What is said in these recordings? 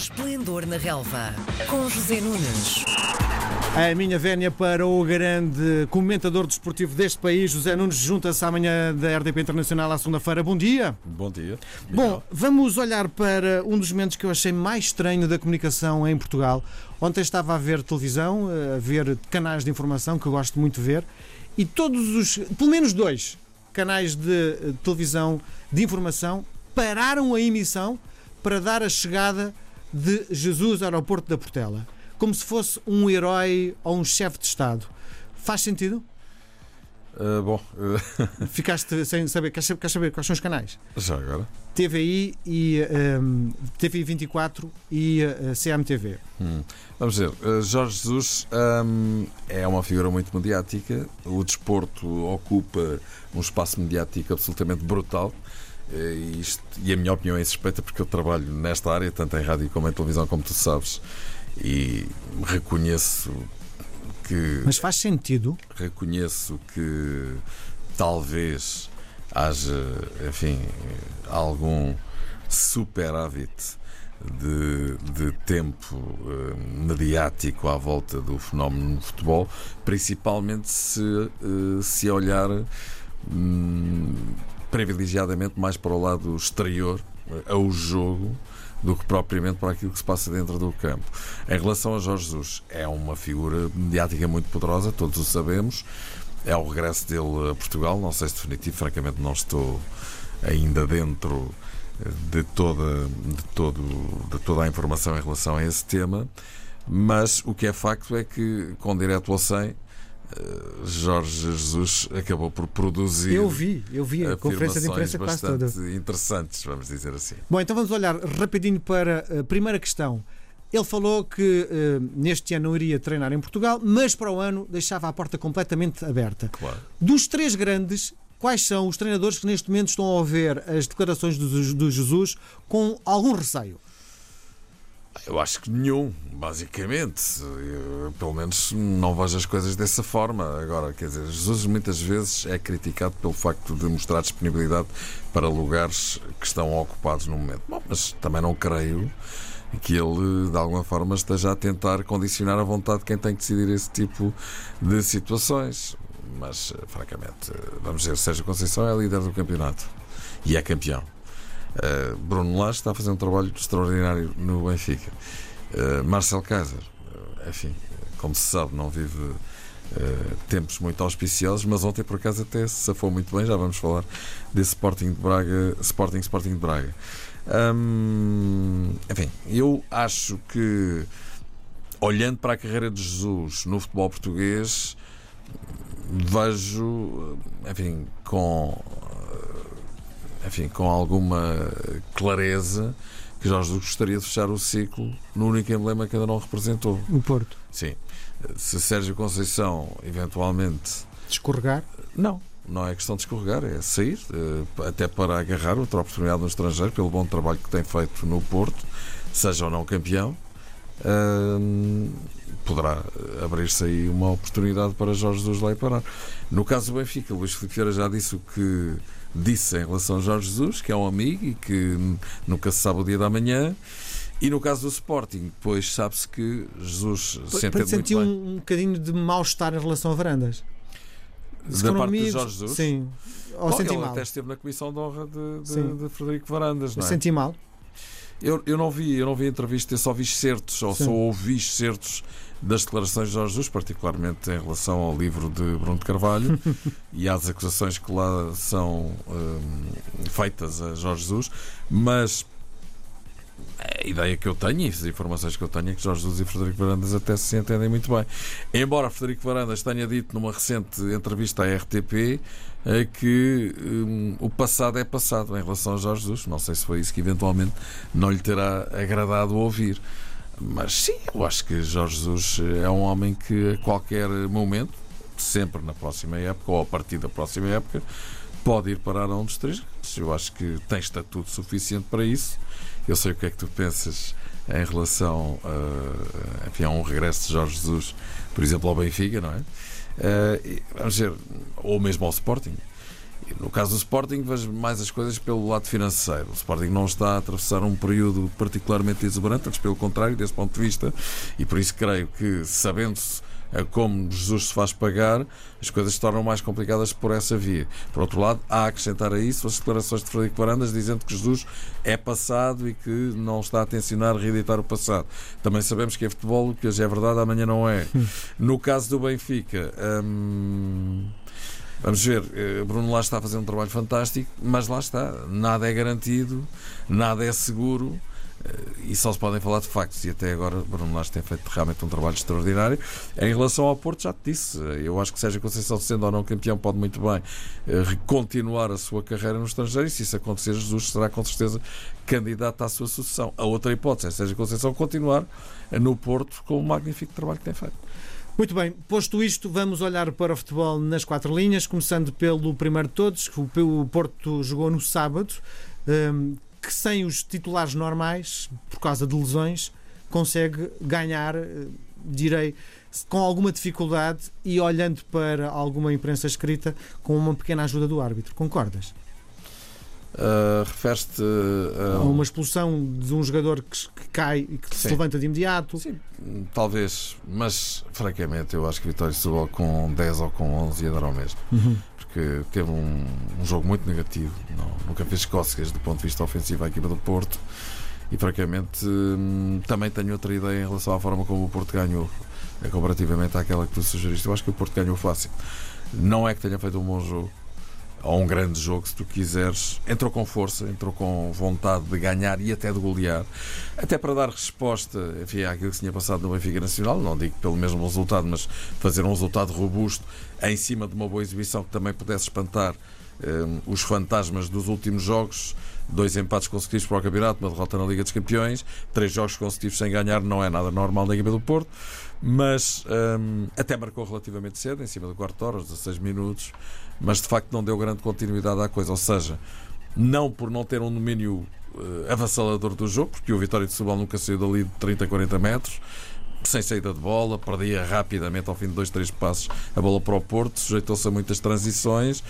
Esplendor na Relva, com José Nunes. A minha vénia para o grande comentador desportivo deste país, José Nunes, junta-se amanhã da RDP Internacional à segunda-feira. Bom dia. Bom dia. Bom, vamos olhar para um dos momentos que eu achei mais estranho da comunicação em Portugal. Ontem estava a ver televisão, a ver canais de informação que eu gosto muito de ver, e todos os, pelo menos dois canais de eh, televisão de informação pararam a emissão para dar a chegada de Jesus aeroporto da Portela, como se fosse um herói ou um chefe de Estado. Faz sentido? Uh, bom, uh, Ficaste sem saber. Queres saber, queres saber quais são os canais? já agora. TVI e um, TVI 24 e uh, CMTV. Hum. Vamos ver, uh, Jorge Jesus hum, é uma figura muito mediática. O desporto ocupa um espaço mediático absolutamente brutal. Eh, E, isto- e a minha opinião é suspeita porque eu trabalho nesta área, tanto em rádio como em televisão, como tu sabes, e reconheço que Mas faz sentido. reconheço que talvez haja, enfim, algum superávit de, de tempo eh, mediático à volta do fenómeno no futebol, principalmente se, eh, se olhar hum, privilegiadamente mais para o lado exterior, eh, ao jogo, do que propriamente para aquilo que se passa dentro do campo. Em relação a Jorge Jesus, é uma figura mediática muito poderosa, todos o sabemos. É o regresso dele a Portugal, não sei se definitivo, francamente não estou ainda dentro eh, de toda, de, todo, de toda a informação em relação a esse tema, mas o que é facto é que, com direto ao 100, eh, Jorge Jesus acabou por produzir Eu vi, eu vi a conferência de imprensa quase bastante toda. interessantes, vamos dizer assim. Bom, então vamos olhar rapidinho para a primeira questão. Ele falou que eh, neste ano não iria treinar em Portugal, mas para o ano deixava a porta completamente aberta. Claro. Dos três grandes, quais são os treinadores que neste momento estão a ouvir as declarações do, do Jesus com algum receio? Eu acho que nenhum, basicamente. Eu, pelo menos não vejo as coisas dessa forma. Agora, quer dizer, Jesus muitas vezes é criticado pelo facto de mostrar disponibilidade para lugares que estão ocupados no momento. Bom, mas também não creio que ele, de alguma forma, esteja a tentar condicionar a vontade de quem tem que decidir esse tipo de situações. Mas, eh, francamente, eh, vamos ver, Sérgio Conceição é líder do campeonato e é campeão. Uh, Bruno Lage está a fazer um trabalho extraordinário no Benfica. Uh, Marcel Kaiser, uh, enfim, como se sabe, não vive uh, tempos muito auspiciosos, mas ontem por acaso até se safou muito bem. Já vamos falar desse Sporting de Braga, Sporting Sporting de Braga. Hum, enfim, eu acho que olhando para a carreira de Jesus no futebol português, vejo, enfim, com enfim, com alguma clareza que Jorge gostaria de fechar o ciclo no único emblema que ainda não representou. O Porto. Sim. Se Sérgio Conceição eventualmente. Descorregar? Não, não é questão de escorregar, é sair, eh, até para agarrar outra oportunidade no estrangeiro, pelo bom trabalho que tem feito no Porto, seja ou não campeão. hum, poderá abrir-se aí uma oportunidade para Jorge Jesus lá ir parar. No caso do Benfica, Luís Filipe Vieira já disse o que disse em relação a Jorge Jesus, que é um amigo e que nunca se sabe o dia da manhã. E no caso do Sporting, pois sabe-se que Jesus se entende muito sentir bem um, bocadinho de mal-estar em relação a varandas. Se da parte de amigos, Jorge Jesus. Sim. Ou Bom, senti ele mal. até esteve na comissão de honra de, de- de Frederico Varandas, não é? Senti mal. Eu, eu não vi, eu não vi entrevista, eu só vi excertos, ou Sim. só ouvi excertos das declarações de Jorge Jesus, particularmente em relação ao livro de Bruno de Carvalho e às acusações que lá são hum, feitas a Jorge Jesus, mas a ideia que eu tenho e as informações que eu tenho é que Jorge Jesus e Frederico Varandas até se entendem muito bem. Embora Frederico Varandas tenha dito numa recente entrevista à RTP eh, que hum, o passado é passado em relação a Jorge Jesus. Não sei se foi isso que eventualmente não lhe terá agradado ouvir. Mas sim, eu acho que Jorge Jesus é um homem que a qualquer momento, sempre na próxima época ou a partir da próxima época, pode ir parar a um dos três. grandes. Eu acho que tem estatuto suficiente para isso. Eu sei o que é que tu pensas em relação a, enfim, a um regresso de Jorge Jesus, por exemplo, ao Benfica, não é? Eh, e, vamos ver, ou mesmo ao Sporting. No caso do Sporting, vejo mais as coisas pelo lado financeiro. O Sporting não está a atravessar um período particularmente exuberante, antes pelo contrário, desse ponto de vista, e por isso creio que, sabendo-se a como Jesus se faz pagar, as coisas se tornam mais complicadas por essa via. Por outro lado, há a acrescentar a isso as declarações de Frederico Varandas dizendo que Jesus é passado e que não está a tensionar reeditar o passado. Também sabemos que é futebol, que hoje é verdade, amanhã não é. No caso do Benfica. Hum, Vamos ver, eh, Bruno lá está a fazer um trabalho fantástico, mas lá está, nada é garantido, nada é seguro e só se podem falar de factos. E até agora Bruno Lage tem feito realmente um trabalho extraordinário. Em relação ao Porto, já te disse, eu acho que seja Conceição sendo ou não campeão, pode muito bem eh, continuar a sua carreira no estrangeiro. E se isso acontecer, Jesus será com certeza candidato à sua sucessão. A outra hipótese é seja Conceição continuar no Porto com o magnífico trabalho que tem feito. Muito bem, posto isto, vamos olhar para o futebol nas quatro linhas, começando pelo primeiro de todos, que o Porto jogou no sábado. Um, que sem os titulares normais, por causa de lesões, consegue ganhar, eh, direi, com alguma dificuldade e olhando para alguma imprensa escrita com uma pequena ajuda do árbitro. Concordas? Uh, Refere-te a uma expulsão de um jogador que, que cai e que Sim. se levanta de imediato? Sim, talvez, mas francamente eu acho que Vitória Setúbal com 10 ou com 11 ia dar ao mesmo. Uhum porque teve um, um jogo muito negativo. Não, nunca fez cócegas do ponto de vista ofensivo à equipa do Porto. E francamente hum, também tenho outra ideia em relação à forma como o Porto ganhou, é comparativamente àquela que tu sugeriste. Eu acho que o Porto ganhou fácil. Não é que tenha feito um bom jogo, ou um grande jogo, se tu quiseres. Entrou com força, entrou com vontade de ganhar e até de golear, até para dar resposta enfim, àquilo que se tinha passado no Benfica Nacional. Não digo pelo mesmo resultado, mas fazer um resultado robusto em cima de uma boa exibição que também pudesse espantar os fantasmas dos últimos jogos. Dois empates consecutivos para o campeonato, uma derrota na Liga dos Campeões, três jogos consecutivos sem ganhar, não é nada normal na equipa do Porto, mas um, até marcou relativamente cedo, em cima do quarto hora, aos 16 minutos mas de facto não deu grande continuidade à coisa. Ou seja, não por não ter um domínio uh, avassalador do jogo, porque o Vitória de Setúbal nunca saiu dali de 30, 40 metros, sem saída de bola, perdia rapidamente ao fim de dois, três passos a bola para o Porto, sujeitou-se a muitas transições,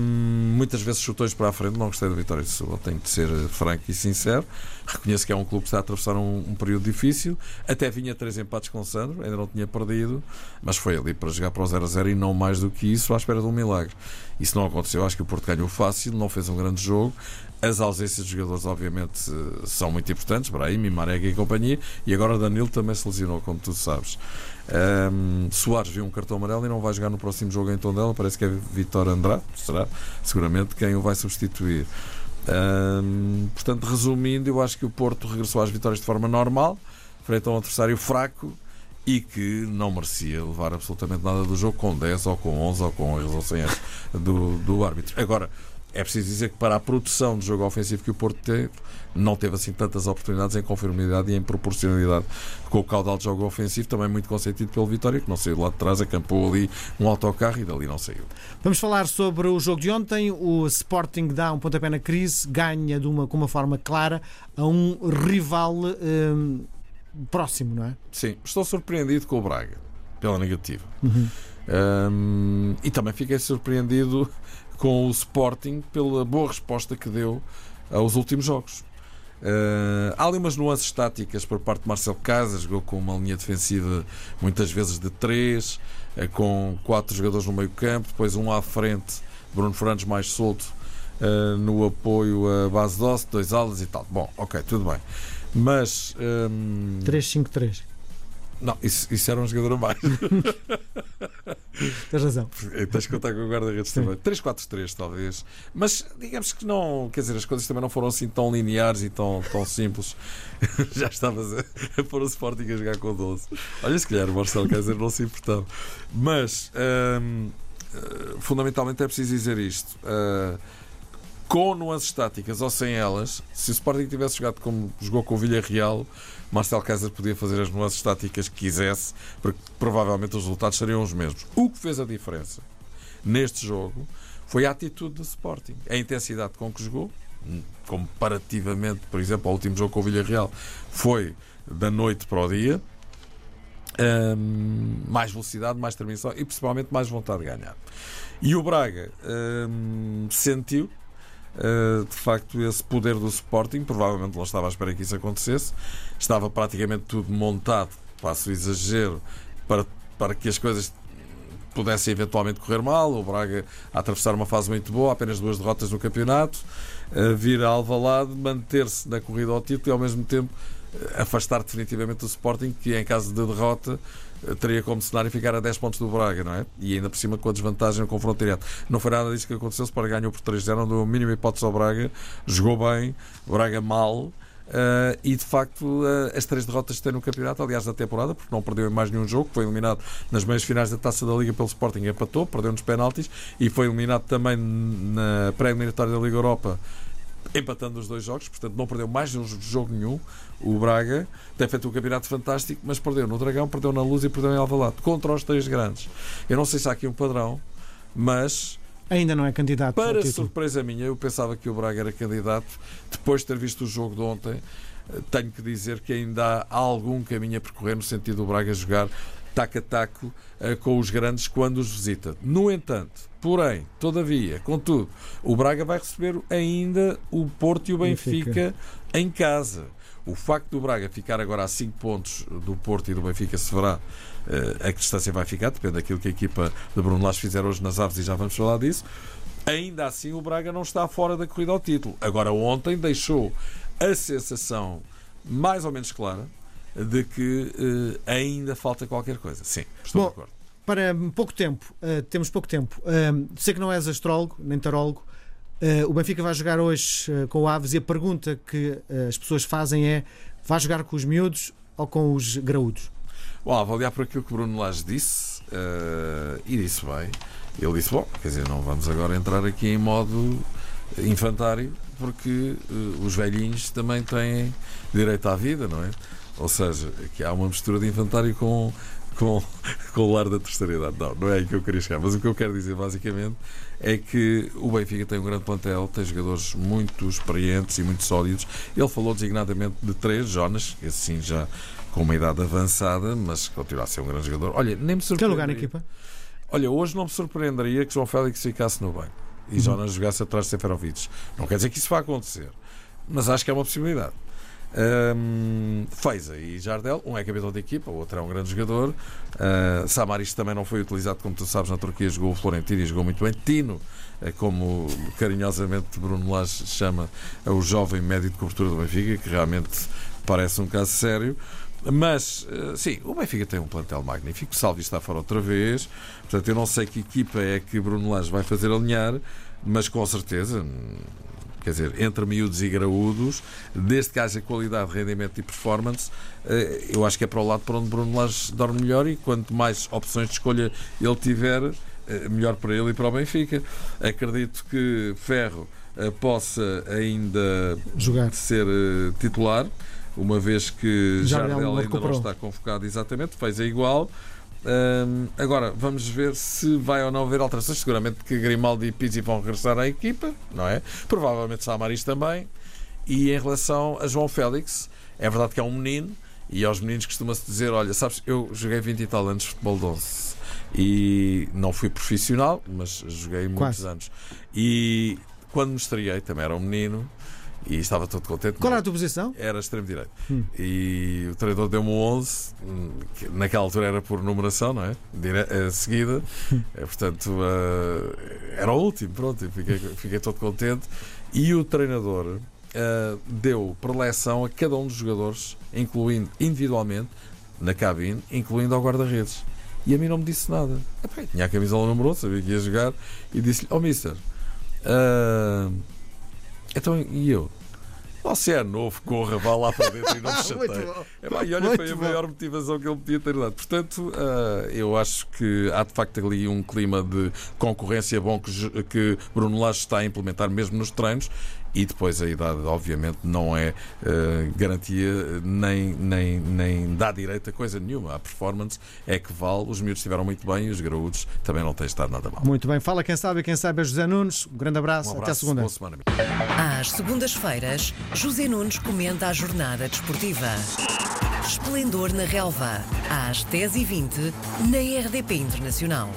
hum, muitas vezes chutões para a frente. Não gostei da vitória de Setúbal, tenho de ser franco e sincero. Reconheço que é um clube que está a atravessar um, um, período difícil. Até vinha três empates com o Sandro, ainda não tinha perdido, mas foi ali para jogar para o 0 a 0 e não mais do que isso, à espera de um milagre. Isso não aconteceu. Acho que o Porto ganhou fácil, não fez um grande jogo. As ausências de jogadores, obviamente, são muito importantes. Brahim, Marega e companhia. E agora Danilo também se lesionou, como tu sabes. Um, Soares viu um cartão amarelo e não vai jogar no próximo jogo em Tondela. Parece que é Vitor Andrade, será seguramente quem o vai substituir. Um, portanto, resumindo, eu acho que o Porto regressou às vitórias de forma normal, frente a um adversário fraco e que não merecia levar absolutamente nada do jogo com 10 ou com 11 ou com erros ou sem do, do árbitro. Agora, é preciso dizer que para a produção de jogo ofensivo que o Porto teve, não teve assim tantas oportunidades em conformidade e em proporcionalidade com o caudal de jogo ofensivo, também muito consentido pelo Vitória, que não saiu lá de trás, acampou ali um autocarro e dali não saiu. Vamos falar sobre o jogo de ontem. O Sporting dá um pontapé na crise, ganha de uma, com uma forma clara a um rival hum, próximo, não é? Sim, estou surpreendido com o Braga, pela negativa. Uhum. Um, e também fiquei surpreendido com o Sporting pela boa resposta que deu aos últimos jogos. Uh, há ali umas nuances táticas por parte de Marcelo Casas, jogou com uma linha defensiva muitas vezes de três, uh, com quatro jogadores no meio campo, depois um à frente, Bruno Fernandes mais solto uh, no apoio a base doce, dois alas e tal. Bom, ok, tudo bem. Mas. Um... 3-5-3. Não, isso, isso era um jogador a mais. Tens razão. Tens que contar com o guarda-redes também. 3-4-3, talvez. Mas digamos que não. Quer dizer, as coisas também não foram assim tão lineares e tão, tão simples. Já estavas a, a pôr o Sporting a jogar com 12. Olha, se calhar o Marcelo Kaiser não se importava. Mas. Hum, eh, fundamentalmente é preciso dizer isto. Uh, com nuances estáticas ou sem elas, se o Sporting tivesse jogado como jogou com o Villarreal, Marcel Kaiser podia fazer as nuances estáticas que quisesse, porque provavelmente os resultados seriam os mesmos. O que fez a diferença neste jogo foi a atitude do Sporting, a intensidade com que jogou, comparativamente, por exemplo, ao último jogo com o Villarreal, foi da noite para o dia. hum, mais velocidade, mais terminação e principalmente mais vontade de ganhar. E o Braga hum, sentiu de facto esse poder do Sporting, provavelmente não estava à espera que isso acontecesse, estava praticamente tudo montado, passo exagero, para, para que as coisas pudessem eventualmente correr mal, o Braga a atravessar uma fase muito boa, apenas duas derrotas no campeonato, vir a Alvalade, manter-se na corrida ao título e ao mesmo tempo uh, afastar definitivamente o Sporting, que em caso de derrota teria como cenário ficar a 10 pontos do Braga, não é? E ainda por cima com a desvantagem no confronto direto. Não foi nada disso que aconteceu. O Sporting ganhou por 3-0, não deu a mínima hipótese ao Braga, jogou bem, Braga mal. Uh, e de facto uh, as três derrotas que tem no campeonato, aliás da temporada, porque não perdeu em mais nenhum jogo, foi eliminado nas meias finais da Taça da Liga pelo Sporting, empatou, perdeu nos penaltis e foi eliminado também na pré-eliminatória da Liga Europa empatando os dois jogos, portanto não perdeu mais um jogo nenhum. O Braga tem feito um campeonato fantástico, mas perdeu no Dragão, perdeu na Luz e perdeu em Alvalade, contra os três grandes. Eu não sei se há aqui um padrão, mas ainda não é candidato. Para surpresa minha, eu pensava que o Braga era candidato. Depois de ter visto o jogo de ontem, eh, tenho que dizer que ainda há algum caminho a percorrer no sentido do Braga jogar taco a taco uh, com os grandes quando os visita. No entanto, porém, todavia, contudo, o Braga vai receber ainda o Porto e o Benfica, Benfica. em casa. O facto do Braga ficar agora a 5 pontos do Porto e do Benfica se verá uh, a que distância vai ficar, depende daquilo que a equipa de Bruno Lage fizer hoje nas aves e já vamos falar disso. Ainda assim, o Braga não está fora da corrida ao título. Agora, ontem deixou a sensação mais ou menos clara de que uh, ainda falta qualquer coisa. Sim, estou Bom, de acordo. Para pouco tempo, uh, temos pouco tempo. Uh, sei que não és astrólogo nem tarólogo. O Benfica vai jogar hoje com o Aves e a pergunta que as pessoas fazem é: vai jogar com os miúdos ou com os graúdos? Bom, avaliar por aquilo que o Bruno Lage disse, e disse bem. Ele disse: Bom, quer dizer, não vamos agora entrar aqui em modo infantário, porque os velhinhos também têm direito à vida, não é? Ou seja, que há uma mistura de inventário com, com, com o lar da terceira idade. Não, não é aí que eu queria chegar. Mas o que eu quero dizer, basicamente, é que o Benfica tem um grande plantel, tem jogadores muito experientes e muito sólidos. Ele falou designadamente de três, Jonas, que assim já com uma idade avançada, mas continua a ser um grande jogador. Olha, nem me surpreende. Que lugar na equipa? Olha, hoje não me surpreenderia que João Félix ficasse no banco e uhum. Jonas jogasse atrás de Seferovic. Não quer dizer que isso vá acontecer, mas acho que é uma possibilidade. Um, Feiza e Jardel, um é capitão de equipa, o outro é um grande jogador. Uh, Samaris também não foi utilizado, como tu sabes, na Turquia jogou o Florentino e jogou muito bem. Tino, é como carinhosamente Bruno Lage chama é o jovem médio de cobertura do Benfica, que realmente parece um caso sério. Mas, ah, sim, o Benfica tem um plantel magnífico. Salvi está fora outra vez. Portanto, eu não sei que equipa é que Bruno Lage vai fazer alinhar, mas com certeza quer dizer, entre miúdos e graúdos, desde que haja qualidade, rendimento e performance, eh, eu acho que é para o lado para onde Bruno Lage dorme melhor e quanto mais opções de escolha ele tiver, eh, melhor para ele e para o Benfica. Acredito que Ferro eh, possa ainda Jogar. ser titular, uma vez que Jardel ainda não está convocado exatamente, fez a igual. Um, agora, vamos ver se vai ou não haver alterações. Seguramente que Grimaldi e Pizzi vão regressar à equipa, não é? Provavelmente Samaris também. E em relação a João Félix, é verdade que é um menino, e aos meninos costuma-se dizer: Olha, sabes, eu joguei 20 e tal anos de futebol de 11 e não fui profissional, mas joguei muitos Quase. anos. E quando me estreiei, também era um menino, e estava todo contente. Qual era a tua posição? Era extremo-direito. Hum. E o treinador deu-me um 11, que naquela altura era por numeração, não é? Dire uh, seguida. Hum. Eh, portanto, uh, era o último, pronto. Fiquei, fiquei todo contente. E o treinador uh, deu preleção a cada um dos jogadores, incluindo individualmente, na cabine, incluindo ao guarda-redes. E a mim não me disse nada. Epá, tinha a camisola número 11, sabia que ia jogar, e disse-lhe: oh, mister. Uh, então, e eu? Você é novo, corra, vá lá para dentro e não me chateie. É, pá, e olha, Muito foi a bom. maior motivação que ele podia ter dado. Portanto, uh, eu acho que há de facto ali um clima de concorrência bom que, que Bruno Lage está a implementar mesmo nos treinos e depois a idade, obviamente, não é uh, garantia nem, nem, nem dá direito a coisa nenhuma. A performance é que vale. Os miúdos estiveram muito bem e os graúdos também não têm estado nada mal. Muito bem. Fala quem sabe, quem sabe é José Nunes. Um grande abraço. Um abraço Até a segunda. Boa semana. Às segundas-feiras, José Nunes comenta a jornada desportiva. Esplendor na Relva, às 10h20, na RDP Internacional.